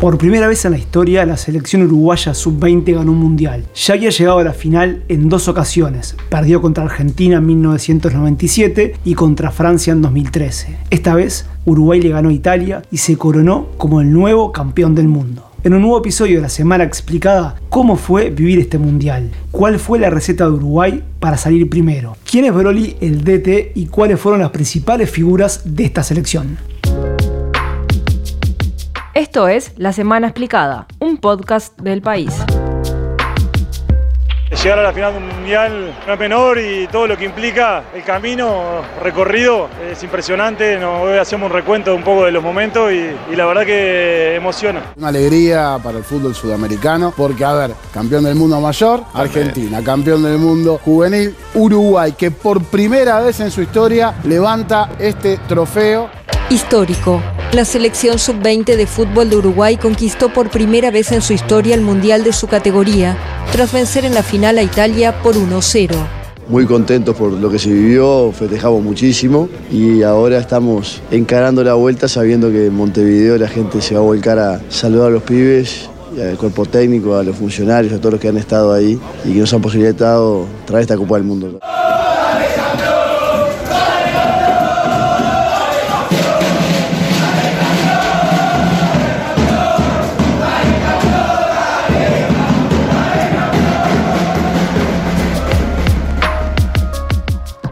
Por primera vez en la historia, la selección uruguaya sub-20 ganó un mundial. Ya había llegado a la final en dos ocasiones. Perdió contra Argentina en 1997 y contra Francia en 2013. Esta vez, Uruguay le ganó a Italia y se coronó como el nuevo campeón del mundo. En un nuevo episodio de la semana explicada cómo fue vivir este mundial, cuál fue la receta de Uruguay para salir primero, quién es Broly el DT y cuáles fueron las principales figuras de esta selección. Esto es La Semana Explicada, un podcast del país. Llegar a la final de un mundial no es menor y todo lo que implica el camino recorrido es impresionante. Nos hoy hacemos un recuento un poco de los momentos y, y, la verdad que emociona. Una alegría para el fútbol sudamericano porque, a ver, campeón del mundo mayor, Argentina, campeón del mundo juvenil, Uruguay, que por primera vez en su historia levanta este trofeo. Histórico. La selección sub-20 de fútbol de Uruguay conquistó por primera vez en su historia el mundial de su categoría, tras vencer en la final a Italia por 1-0. Muy contentos por lo que se vivió, festejamos muchísimo y ahora estamos encarando la vuelta sabiendo que en Montevideo la gente se va a volcar a saludar a los pibes, al cuerpo técnico, a los funcionarios, a todos los que han estado ahí y que nos han posibilitado traer esta Copa del Mundo.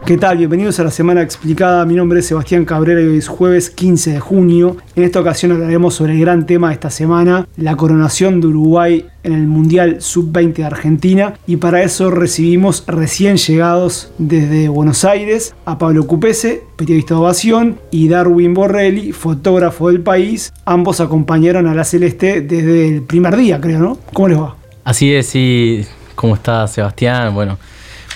¿Qué tal? Bienvenidos a la Semana Explicada. Mi nombre es Sebastián Cabrera y hoy es jueves 15 de junio. En esta ocasión hablaremos sobre el gran tema de esta semana, la coronación de Uruguay en el Mundial Sub-20 de Argentina. Y para eso recibimos recién llegados desde Buenos Aires a Pablo Cupese, periodista de ovación, y Darwin Borrelli, fotógrafo del país. Ambos acompañaron a la Celeste desde el primer día, creo, ¿no? ¿Cómo les va? Así es, sí. ¿Cómo está Sebastián? Bueno.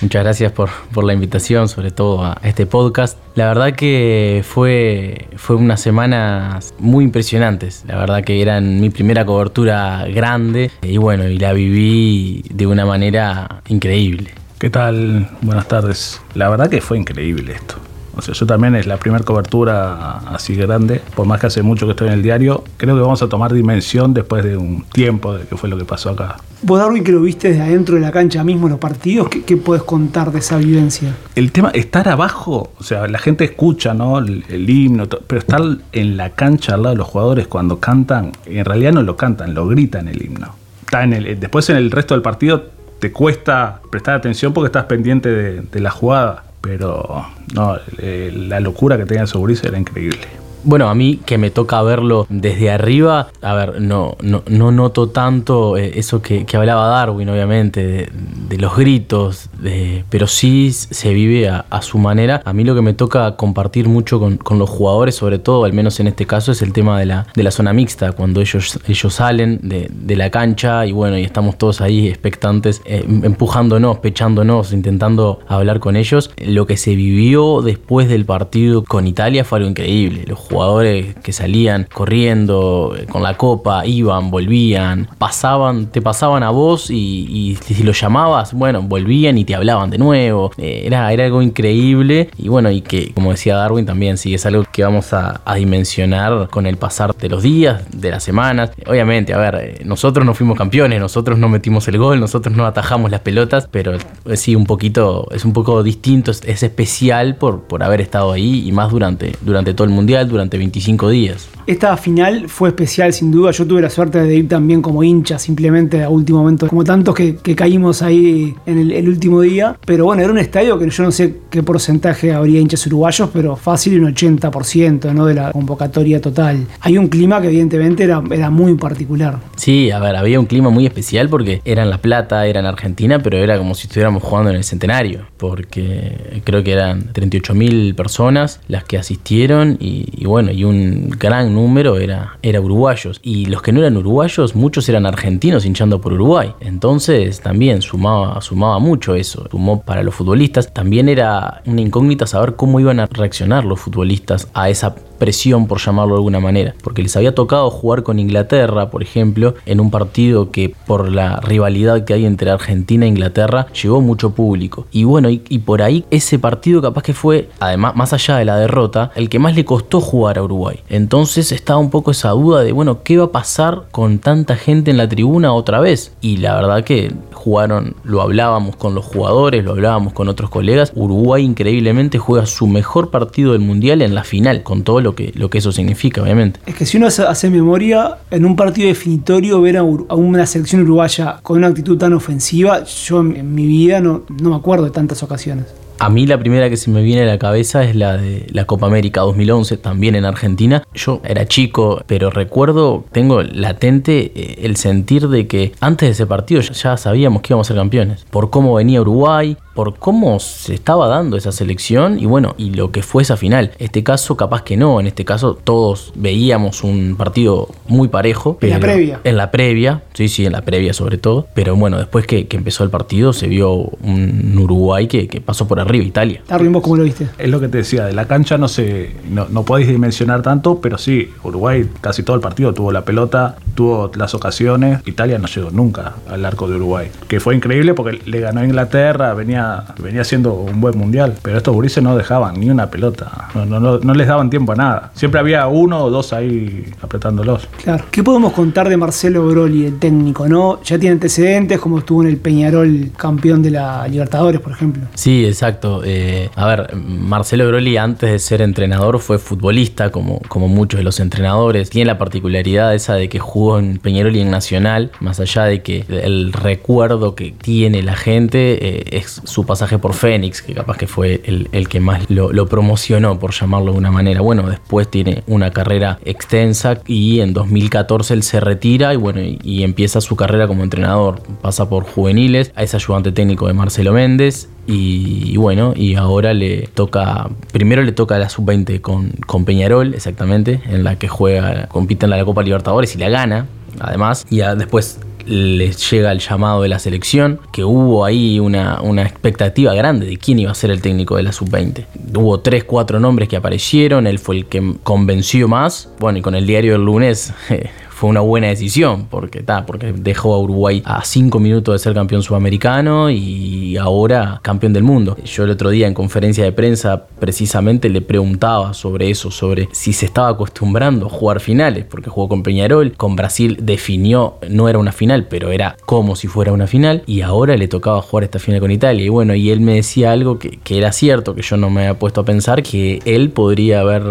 Muchas gracias por, por, la invitación, sobre todo a este podcast. La verdad que fue, fue unas semanas muy impresionantes. La verdad que eran mi primera cobertura grande y bueno, y la viví de una manera increíble. ¿Qué tal? Buenas tardes. La verdad que fue increíble esto. O sea, yo también es la primera cobertura así grande, por más que hace mucho que estoy en el diario, creo que vamos a tomar dimensión después de un tiempo de qué fue lo que pasó acá. Vos, Darwin, que lo viste desde adentro de la cancha mismo, los partidos, ¿qué, ¿qué, puedes contar de esa vivencia? El tema, estar abajo, o sea, la gente escucha, ¿no? El, el himno, pero estar en la cancha al lado de los jugadores cuando cantan, en realidad no lo cantan, lo gritan el himno. Está en el, después en el resto del partido te cuesta prestar atención porque estás pendiente de, de la jugada pero no, eh, la locura que tenía Sobris era increíble. Bueno, a mí que me toca verlo desde arriba, a ver, no, no, no noto tanto eh, eso que, que, hablaba Darwin, obviamente, de, los gritos, de, pero sí se vive a, su manera. A mí lo que me toca compartir mucho con, con, los jugadores, sobre todo, al menos en este caso, es el tema de la, de la zona mixta, cuando ellos, ellos salen de, de la cancha y bueno, y estamos todos ahí expectantes, eh, empujándonos, pechándonos, intentando hablar con ellos. Lo que se vivió después del partido con Italia fue algo increíble. Jugadores que salían corriendo eh, con la copa, iban, volvían, pasaban, te pasaban a vos y, si los llamabas, bueno, volvían y te hablaban de nuevo. Eh, era, era algo increíble y bueno, y que como decía Darwin también, sí, es algo que vamos a, dimensionar con el pasar de los días, de las semanas. Obviamente, a ver, eh, nosotros no fuimos campeones, nosotros no metimos el gol, nosotros no atajamos las pelotas, pero sí, un poquito, es un poco distinto, es, especial por, por haber estado ahí y más durante, durante todo el mundial, durante 25 días. Esta final fue especial sin duda. Yo tuve la suerte de ir también como hincha, simplemente a último momento, como tantos que, caímos ahí en el, último día. Pero bueno, era un estadio que yo no sé qué porcentaje habría hinchas uruguayos, pero fácil un 80% ¿no? de la convocatoria total. Hay un clima que evidentemente era, muy particular. Sí, a ver, había un clima muy especial porque era en La Plata, era en Argentina, pero era como si estuviéramos jugando en el centenario, porque creo que eran 38.000 personas las que asistieron y bueno, y un gran número era, era uruguayos. Y los que no eran uruguayos, muchos eran argentinos hinchando por Uruguay. Entonces también sumaba, sumaba mucho eso. Sumó para los futbolistas. También era una incógnita saber cómo iban a reaccionar los futbolistas a esa presión, por llamarlo de alguna manera, porque les había tocado jugar con Inglaterra, por ejemplo, en un partido que por la rivalidad que hay entre Argentina e Inglaterra llevó mucho público. Y bueno, y, por ahí ese partido capaz que fue, además, más allá de la derrota, el que más le costó jugar a Uruguay. Entonces estaba un poco esa duda de, bueno, ¿qué va a pasar con tanta gente en la tribuna otra vez? Y la verdad que jugaron, lo hablábamos con los jugadores, lo hablábamos con otros colegas, Uruguay increíblemente juega su mejor partido del Mundial en la final, con todo lo que, lo que eso significa, obviamente. Es que si uno hace, memoria, en un partido definitorio ver a, una selección uruguaya con una actitud tan ofensiva, yo en, mi vida no, no me acuerdo de tantas ocasiones. A mí la primera que se me viene a la cabeza es la de la Copa América 2011, también en Argentina. Yo era chico, pero recuerdo, tengo latente eh, el sentir de que antes de ese partido ya sabíamos que íbamos a ser campeones. Por cómo venía Uruguay, por cómo se estaba dando esa selección y bueno, y lo que fue esa final. Este caso capaz que no, en este caso todos veíamos un partido muy parejo. en la previa. En la previa, sí, sí, en la previa sobre todo. Pero bueno, después que, empezó el partido se vio un Uruguay que, pasó por arriba, Italia. Darwin, ¿vos cómo lo viste? Es lo que te decía, de la cancha no sé, no, no podéis dimensionar tanto, pero sí, Uruguay casi todo el partido tuvo la pelota, tuvo las ocasiones. Italia no llegó nunca al arco de Uruguay, que fue increíble porque le ganó a Inglaterra, venía venía, siendo un buen mundial, pero estos gurises no dejaban ni una pelota, no, no, les daban tiempo a nada. Siempre había uno o dos ahí apretándolos. Claro. ¿Qué podemos contar de Marcelo Broli, el técnico, no? Ya tiene antecedentes, como estuvo en el Peñarol campeón de la Libertadores, por ejemplo. Sí, exacto. Eh, a ver, Marcelo Broli antes de ser entrenador fue futbolista, como, como muchos de los entrenadores. Tiene la particularidad esa de que jugó en Peñarol y en Nacional, más allá de que el recuerdo que tiene la gente eh, es su pasaje por Fénix, que capaz que fue el, que más lo, promocionó, por llamarlo de una manera. Bueno, después tiene una carrera extensa y en 2014 él se retira y bueno, y, empieza su carrera como entrenador. Pasa por juveniles, es ayudante técnico de Marcelo Méndez y, bueno, y ahora le toca, primero le toca la sub-20 con, con Peñarol, exactamente, en la que juega, compite en la Copa Libertadores y la gana, además, y después les llega el llamado de la selección, que hubo ahí una, una, expectativa grande de quién iba a ser el técnico de la sub-20. Hubo tres, cuatro nombres que aparecieron, él fue el que convenció más. Bueno, y con el diario del lunes fue una buena decisión, porque, ta, porque dejó a Uruguay a cinco minutos de ser campeón sudamericano y ahora campeón del mundo. Yo el otro día en conferencia de prensa precisamente le preguntaba sobre eso, sobre si se estaba acostumbrando a jugar finales, porque jugó con Peñarol, con Brasil definió, no era una final, pero era como si fuera una final, y ahora le tocaba jugar esta final con Italia. Y bueno, y él me decía algo que era cierto, que yo no me había puesto a pensar, que él podría haber,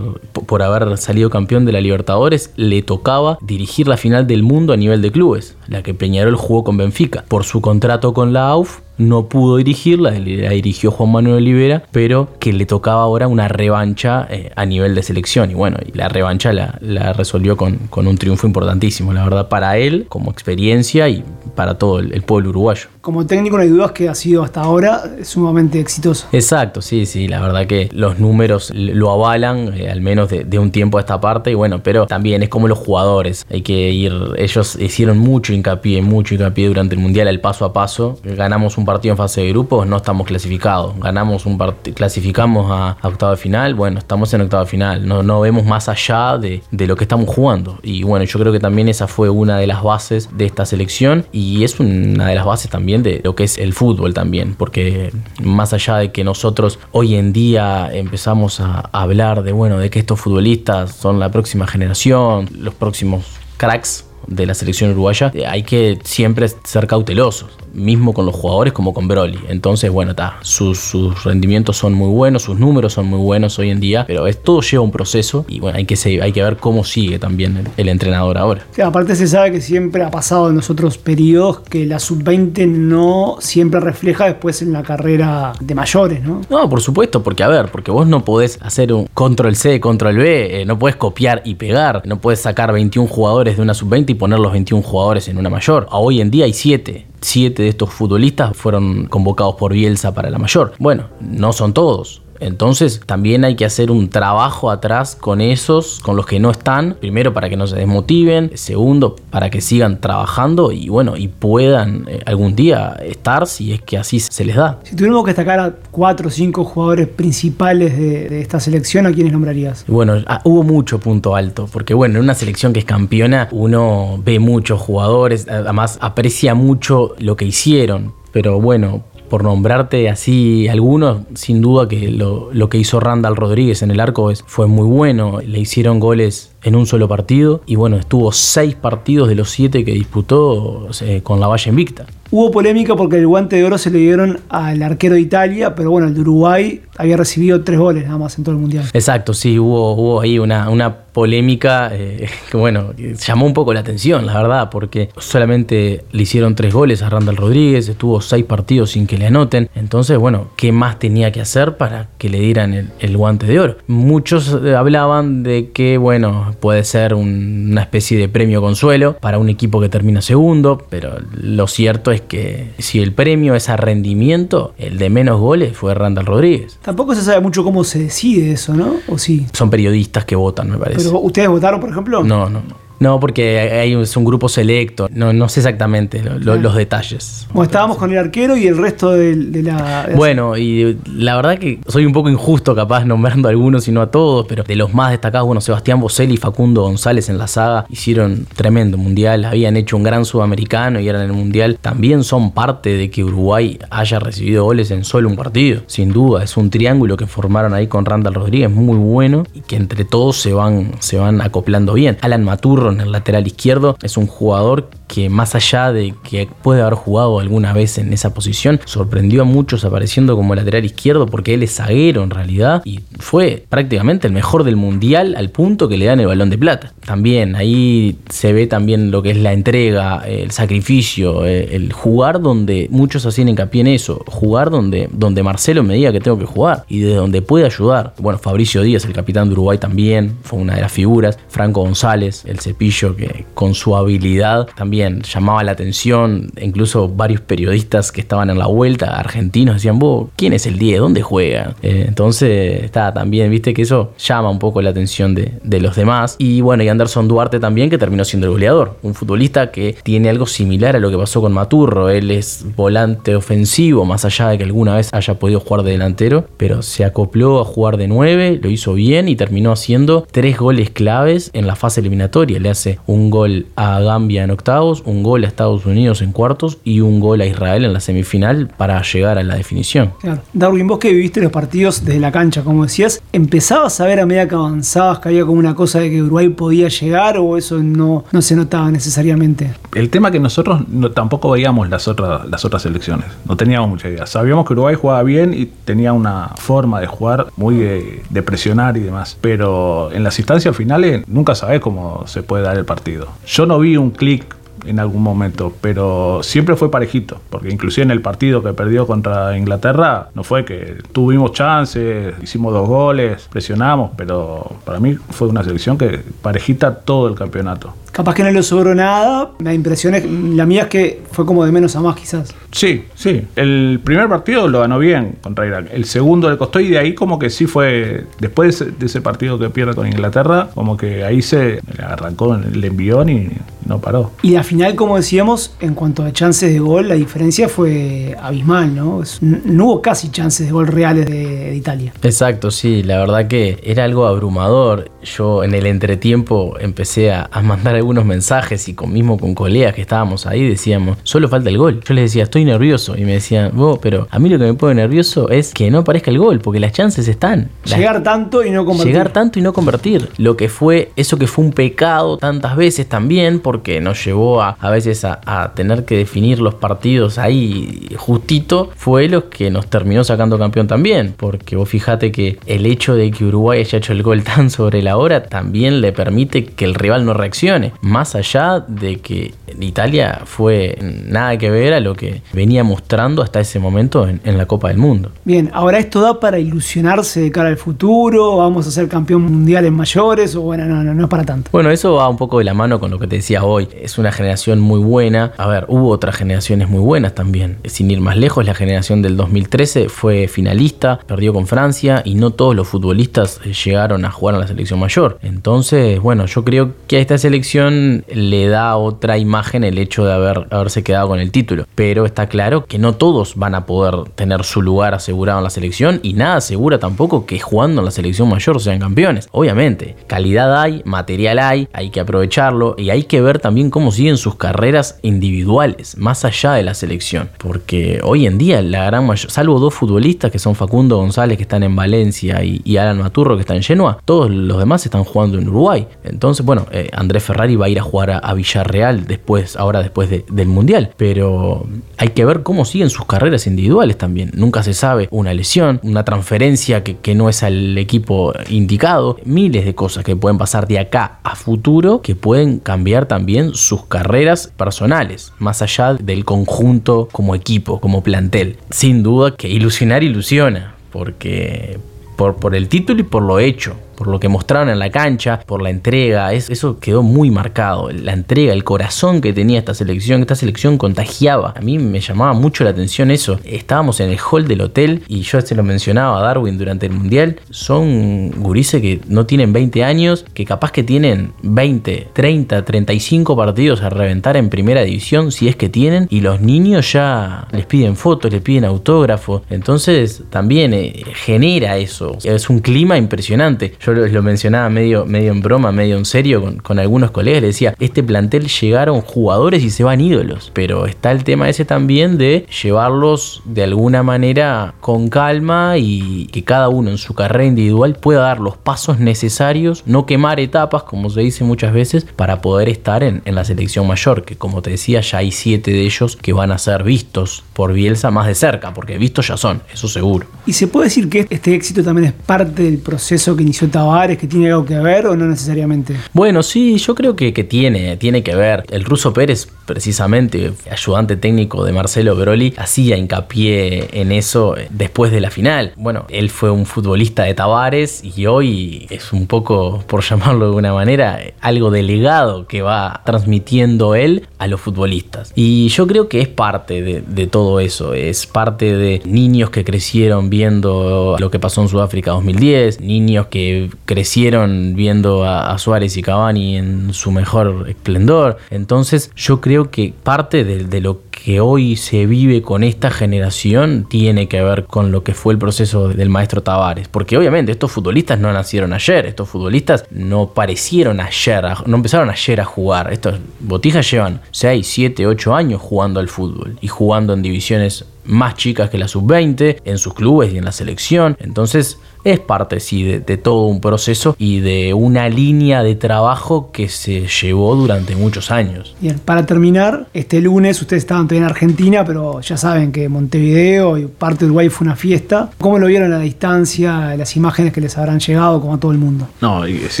por haber salido campeón de la Libertadores, le tocaba dirigir la final del mundo a nivel de clubes, la que Peñarol jugó con Benfica. Por su contrato con la AUF, no pudo dirigirla, la dirigió Juan Manuel Olivera, pero que le tocaba ahora una revancha eh, a nivel de selección. Y bueno, y la revancha la, la resolvió con, con, un triunfo importantísimo, la verdad, para él como experiencia y para todo el, pueblo uruguayo. Como técnico no hay dudas que ha sido hasta ahora sumamente exitoso. Exacto, sí, sí, la verdad que los números lo avalan, eh, al menos de, de, un tiempo a esta parte, y bueno, pero también es como los jugadores, hay que ir, ellos hicieron mucho hincapié, mucho hincapié durante el Mundial, el paso a paso, ganamos un partido en fase de grupos, no estamos clasificados. Ganamos un partido, clasificamos a, de final, bueno, estamos en octavo de final. No, vemos más allá de, lo que estamos jugando. Y bueno, yo creo que también esa fue una de las bases de esta selección y es una de las bases también de lo que es el fútbol también, porque más allá de que nosotros hoy en día empezamos a hablar de, bueno, de que estos futbolistas son la próxima generación, los próximos cracks de la selección uruguaya, eh, hay que siempre ser cautelosos mismo con los jugadores como con Broly. Entonces, bueno, está, sus, rendimientos son muy buenos, sus números son muy buenos hoy en día, pero es, todo lleva un proceso y bueno, hay que, hay que ver cómo sigue también el, entrenador ahora. aparte se sabe que siempre ha pasado en los otros periodos que la sub-20 no siempre refleja después en la carrera de mayores, ¿no? No, por supuesto, porque a ver, porque vos no podés hacer un control C, control B, eh, no podés copiar y pegar, no podés sacar 21 jugadores de una sub-20 y poner los 21 jugadores en una mayor. Hoy en día hay 7 siete de estos futbolistas fueron convocados por Bielsa para la mayor. Bueno, no son todos. Entonces también hay que hacer un trabajo atrás con esos, con los que no están, primero para que no se desmotiven, segundo para que sigan trabajando y bueno, y puedan eh, algún día estar si es que así se les da. Si tuviéramos que destacar a cuatro o cinco jugadores principales de, esta selección, ¿a quiénes nombrarías? Bueno, ah, hubo mucho punto alto, porque bueno, en una selección que es campeona uno ve muchos jugadores, además aprecia mucho lo que hicieron, pero bueno, por nombrarte así algunos, sin duda que lo, que hizo Randall Rodríguez en el arco es, fue muy bueno. Le hicieron goles en un solo partido y bueno, estuvo seis partidos de los siete que disputó eh, con la Valle Invicta. Hubo polémica porque el guante de oro se le dieron al arquero de Italia, pero bueno, el de Uruguay había recibido tres goles nada más en todo el mundial. Exacto, sí, hubo, hubo ahí una, una polémica eh, que bueno, llamó un poco la atención, la verdad, porque solamente le hicieron tres goles a Randall Rodríguez, estuvo seis partidos sin que le anoten, entonces bueno, ¿qué más tenía que hacer para que le dieran el, guante de oro? Muchos eh, hablaban de que bueno, puede ser una especie de premio consuelo para un equipo que termina segundo, pero lo cierto es que si el premio es a rendimiento, el de menos goles fue Randall Rodríguez. Tampoco se sabe mucho cómo se decide eso, ¿no? ¿O sí? Son periodistas que votan, me parece. ¿Pero ustedes votaron, por ejemplo? No, no, no. No, porque hay, es un grupo selecto. No, no sé exactamente los detalles. Bueno, estábamos con el arquero y el resto de, la. bueno, y la verdad que soy un poco injusto, capaz, nombrando a algunos y no a todos, pero de los más destacados, bueno, Sebastián Boselli y Facundo González en la saga hicieron tremendo mundial. Habían hecho un gran sudamericano y eran en el mundial. También son parte de que Uruguay haya recibido goles en solo un partido. Sin duda, es un triángulo que formaron ahí con Randall Rodríguez muy bueno y que entre todos se van, se van acoplando bien. Alan Maturro en el lateral izquierdo. Es un jugador que más allá de que puede haber jugado alguna vez en esa posición, sorprendió a muchos apareciendo como lateral izquierdo porque él es zaguero en realidad y fue prácticamente el mejor del mundial al punto que le dan el balón de plata. También ahí se ve también lo que es la entrega, el sacrificio, eh, el jugar donde muchos hacían hincapié en eso, jugar donde, donde Marcelo me diga que tengo que jugar y de donde puede ayudar. Bueno, Fabricio Díaz, el capitán de Uruguay también, fue una de las figuras. Franco González, el cepillo que con su habilidad también llamaba la atención, incluso varios periodistas que estaban en la vuelta, argentinos, decían, vos, ¿quién es el 10? ¿Dónde juega? Eh, entonces, está también, viste que eso llama un poco la atención de, los demás. Y bueno, y Anderson Duarte también, que terminó siendo el goleador, un futbolista que tiene algo similar a lo que pasó con Maturro, él es volante ofensivo, más allá de que alguna vez haya podido jugar de delantero, pero se acopló a jugar de 9, lo hizo bien y terminó haciendo tres goles claves en la fase eliminatoria. Le hace un gol a Gambia en octavo un gol a Estados Unidos en cuartos y un gol a Israel en la semifinal para llegar a la definición. Claro. Darwin, vos que viviste los partidos desde la cancha, como decías, ¿empezabas a ver a medida que avanzabas que había como una cosa de que Uruguay podía llegar o eso no, no se notaba necesariamente? El tema que nosotros no, tampoco veíamos las otras, las otras selecciones, no teníamos mucha idea. Sabíamos que Uruguay jugaba bien y tenía una forma de jugar muy de, de presionar y demás, pero en las instancias finales nunca sabés cómo se puede dar el partido. Yo no vi un clic en algún momento, pero siempre fue parejito, porque inclusive en el partido que perdió contra Inglaterra, no fue que tuvimos chances, hicimos dos goles, presionamos, pero para mí fue una selección que parejita todo el campeonato. capaz que no le sobró nada. La impresión es, la mía es que fue como de menos a más quizás. Sí, sí. El primer partido lo ganó bien contra Irak. El segundo le costó y de ahí como que sí fue, después de ese partido que pierde con Inglaterra, como que ahí se arrancó el envión y no paró. Y la final, como decíamos, en cuanto a chances de gol, la diferencia fue abismal, ¿no? No hubo casi chances de gol reales de, Italia. Exacto, sí, la verdad que era algo abrumador. Yo en el entretiempo empecé a, mandar algunos mensajes y con, mismo con colegas que estábamos ahí decíamos, solo falta el gol. Yo les decía, estoy nervioso. Y me decían, vos, pero a mí lo que me pone nervioso es que no aparezca el gol, porque las chances están. Llegar tanto y no convertir. Llegar tanto y no convertir. Lo que fue, eso que fue un pecado tantas veces también, porque que nos llevó a, a veces a, tener que definir los partidos ahí justito, fue lo que nos terminó sacando campeón también. Porque vos fijate que el hecho de que Uruguay haya hecho el gol tan sobre la hora también le permite que el rival no reaccione. Más allá de que Italia fue nada que ver a lo que venía mostrando hasta ese momento en, en la Copa del Mundo. Bien, ahora esto da para ilusionarse de cara al futuro, vamos a ser campeón mundial en mayores o bueno, no, no, no es para tanto. Bueno, eso va un poco de la mano con lo que te decía hoy. Es una generación muy buena. A ver, hubo otras generaciones muy buenas también. Sin ir más lejos, la generación del 2013 fue finalista, perdió con Francia y no todos los futbolistas eh, llegaron a jugar a la selección mayor. Entonces, bueno, yo creo que a esta selección le da otra imagen el hecho de haber, haberse quedado con el título. Pero está claro que no todos van a poder tener su lugar asegurado en la selección y nada asegura tampoco que jugando en la selección mayor sean campeones. Obviamente, calidad hay, material hay, hay que aprovecharlo y hay que ver también cómo siguen sus carreras individuales, más allá de la selección. Porque hoy en día la gran mayoría, salvo dos futbolistas que son Facundo González que están en Valencia y, Alan Maturro que está en Genoa, todos los demás están jugando en Uruguay. Entonces, bueno, eh, Andrés Ferrari va a ir a jugar a, Villarreal después, ahora después del Mundial. Pero hay que ver cómo siguen sus carreras individuales también. Nunca se sabe una lesión, una transferencia que, que no es al equipo indicado, miles de cosas que pueden pasar de acá a futuro que pueden cambiar también sus carreras personales, más allá del conjunto como equipo, como plantel. Sin duda que ilusionar ilusiona, porque por, por el título y por lo hecho por lo que mostraron en la cancha, por la entrega, eso quedó muy marcado. La entrega, el corazón que tenía esta selección, esta selección contagiaba. A mí me llamaba mucho la atención eso. Estábamos en el hall del hotel y yo se lo mencionaba a Darwin durante el mundial. Son gurises que no tienen 20 años, que capaz que tienen 20, 30, 35 partidos a reventar en primera división, si es que tienen, y los niños ya les piden fotos, les piden autógrafos. Entonces también eh, genera eso. Es un clima impresionante lo, mencionaba medio, medio en broma, medio en serio con, algunos colegas, le decía, este plantel llegaron jugadores y se van ídolos, pero está el tema ese también de llevarlos de alguna manera con calma y que cada uno en su carrera individual pueda dar los pasos necesarios, no quemar etapas, como se dice muchas veces, para poder estar en, en la selección mayor, que como te decía, ya hay siete de ellos que van a ser vistos por Bielsa más de cerca, porque vistos ya son, eso seguro. Y se puede decir que este éxito también es parte del proceso que inició Tavares, que tiene algo que ver o no necesariamente? Bueno, sí, yo creo que, que tiene, tiene que ver. El ruso Pérez, precisamente, ayudante técnico de Marcelo Broli, hacía hincapié en eso después de la final. Bueno, él fue un futbolista de Tavares y hoy es un poco, por llamarlo de alguna manera, algo delegado que va transmitiendo él a los futbolistas. Y yo creo que es parte de todo eso, es parte de niños que crecieron viendo lo que pasó en Sudáfrica 2010, niños que crecieron viendo a, Suárez y Cavani en su mejor esplendor. Entonces yo creo que parte de, lo que hoy se vive con esta generación tiene que ver con lo que fue el proceso del maestro Tavares. Porque obviamente estos futbolistas no nacieron ayer, estos futbolistas no parecieron ayer, no empezaron ayer a jugar. Estos botijas llevan 6, 7, 8 años jugando al fútbol y jugando en divisiones más chicas que la sub-20, en sus clubes y en la selección. Entonces es parte, sí, de, todo un proceso y de una línea de trabajo que se llevó durante muchos años. Bien, para terminar, este lunes ustedes estaban todavía en Argentina, pero ya saben que Montevideo y parte de Uruguay fue una fiesta. ¿Cómo lo vieron a la distancia, las imágenes que les habrán llegado, como a todo el mundo? No, es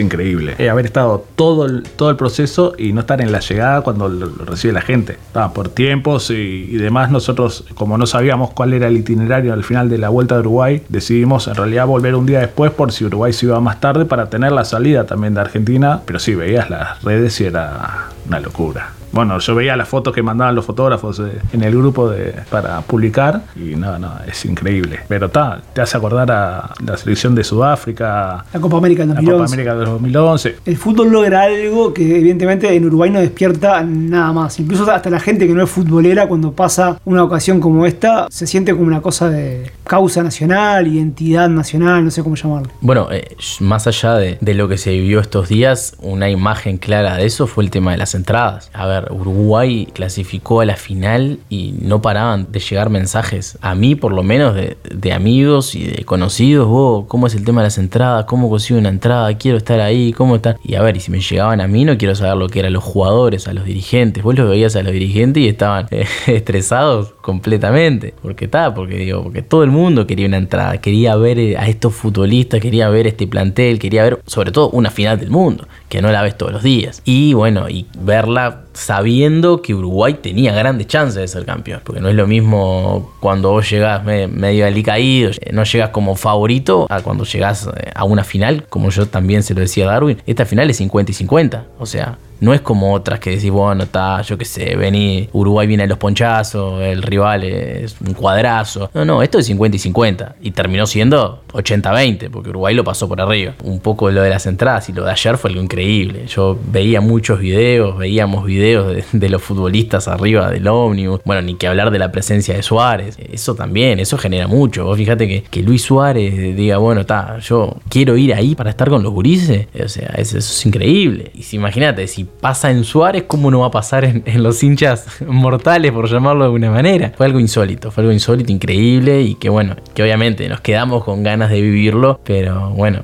increíble. Eh, haber estado todo el, todo el proceso y no estar en la llegada cuando lo, recibe la gente. por tiempos y, y demás, nosotros, como no sabíamos cuál era el itinerario al final de la vuelta de Uruguay, decidimos en realidad volver un día después por si Uruguay se iba más tarde para tener la salida también de Argentina, pero sí, veías las redes y era una locura. Bueno, yo veía las fotos que mandaban los fotógrafos eh, en el grupo de, para publicar y no, no, es increíble. Pero está, te hace acordar a la selección de Sudáfrica, La Copa América del la 2011. Copa América del 2011. El fútbol logra algo que evidentemente en Uruguay no despierta nada más. Incluso hasta la gente que no es futbolera cuando pasa una ocasión como esta se siente como una cosa de causa nacional, identidad nacional, no sé cómo llamarlo. Bueno, eh, más allá de, de lo que se vivió estos días, una imagen clara de eso fue el tema de las entradas. A ver, Uruguay clasificó a la final y no paraban de llegar mensajes, a mí por lo menos, de, amigos y de conocidos, vos, ¿cómo es el tema de las entradas? ¿Cómo consigo una entrada? Quiero estar ahí, ¿cómo estar? Y a ver, y si me llegaban a mí, no quiero saber lo que eran los jugadores, a los dirigentes. Vos los veías a los dirigentes y estaban eh, estresados completamente. Porque está, porque digo, porque todo el mundo quería una entrada, quería ver eh, a estos futbolistas, quería ver este plantel, quería ver sobre todo una final del mundo, que no la ves todos los días. Y bueno, y verla sabiendo que Uruguay tenía grandes chances de ser campeón. Porque no es lo mismo cuando vos llegás me- medio alicaído, eh, no llegas como favorito, a cuando llegás eh, a una final, como yo también se lo decía a Darwin, esta final es 50 y 50. O sea, no es como otras que decís, bueno, está, yo qué sé, vení, Uruguay viene a los ponchazos, el rival es un cuadrazo. No, no, esto es 50 y 50. Y terminó siendo 80-20, porque Uruguay lo pasó por arriba. Un poco lo de las entradas y lo de ayer fue algo increíble. Yo veía muchos videos, veíamos videos de, los futbolistas arriba del ómnibus. Bueno, ni que hablar de la presencia de Suárez. Eso también, eso genera mucho. Vos fíjate que, que Luis Suárez diga, bueno, está, yo quiero ir ahí para estar con los gurises. O sea, eso, es increíble. Y si imagínate, si pasa en Suárez, ¿cómo no va a pasar en los hinchas mortales, por llamarlo de alguna manera? Fue algo insólito, fue algo insólito, increíble y que bueno, que obviamente nos quedamos con ganas de vivirlo, pero bueno.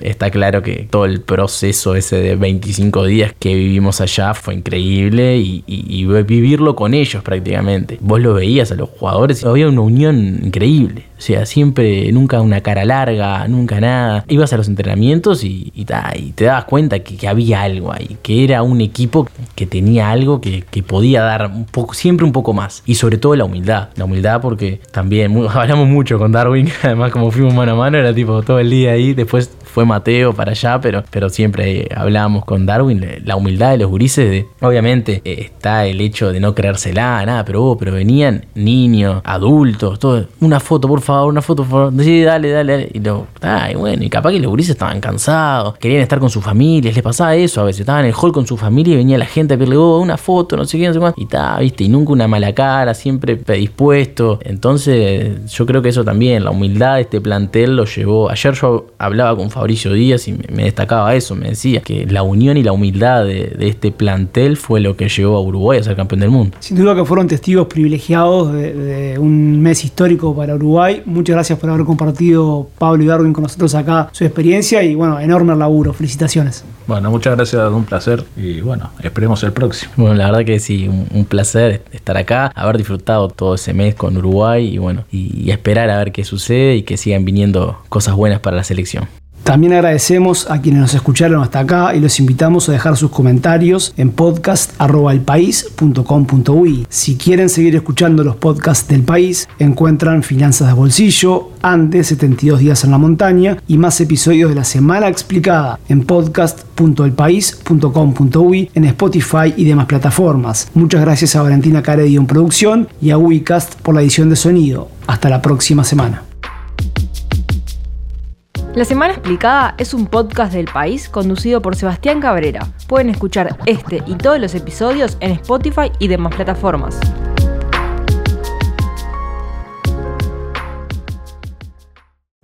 Está claro que todo el proceso ese de 25 días que vivimos allá fue increíble y, vivirlo con ellos prácticamente. Vos lo veías a los jugadores, había una unión increíble. O sea, siempre, nunca una cara larga, nunca nada. Ibas a los entrenamientos y, te dabas cuenta que, había algo ahí, que era un equipo que tenía algo que, podía dar siempre un poco más. Y sobre todo la humildad. La humildad porque también hablamos mucho con Darwin, además como fuimos mano a mano, era tipo todo el día ahí, después fue Mateo para allá, pero, pero siempre hablábamos con Darwin, la humildad de los gurises, obviamente eh, está el hecho de no creérsela, nada, pero, vos, pero venían niños, adultos, todo, una foto, por favor, una foto, por favor, sí, dale, dale, dale. y lo, ah, y bueno, y capaz que los gurises estaban cansados, querían estar con sus familias, les pasaba eso a veces, estaban en el hall con su familia y venía la gente a pedirle, oh, una foto, no sé qué, no sé cuánto, y ta, viste, y nunca una mala cara, siempre predispuesto, entonces yo creo que eso también, la humildad de este plantel lo llevó, ayer yo hablaba con Fabricio Díaz y me, me destacaba eso, me decía que la unión y la humildad de, de este plantel fue lo que llevó a Uruguay a ser campeón del mundo. Sin duda que fueron testigos privilegiados de, de un mes histórico para Uruguay. Muchas gracias por haber compartido Pablo y Darwin con nosotros acá su experiencia y bueno, enorme laburo. Felicitaciones. Bueno, muchas gracias, un placer y bueno, esperemos el próximo. Bueno, la verdad que sí, un, un placer estar acá, haber disfrutado todo ese mes con Uruguay y bueno, y, y esperar a ver qué sucede y que sigan viniendo cosas buenas para la selección. También agradecemos a quienes nos escucharon hasta acá y los invitamos a dejar sus comentarios en podcast.elpaís.com.uy. Si quieren seguir escuchando los podcasts del país, encuentran Finanzas de Bolsillo, Andes 72 días en la montaña y más episodios de la semana explicada en podcast.elpaís.com.uy, en Spotify y demás plataformas. Muchas gracias a Valentina Caredi en producción y a Wicast por la edición de sonido. Hasta la próxima semana. La Semana Explicada es un podcast del país conducido por Sebastián Cabrera. Pueden escuchar este y todos los episodios en Spotify y demás plataformas.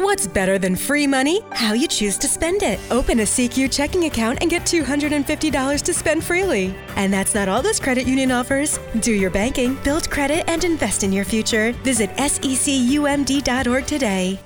What's better than free money? How you choose to spend it. Open a CQ checking account and get $250 to spend freely. And that's not all this credit union offers. Do your banking, build credit, and invest in your future. Visit secumd.org today.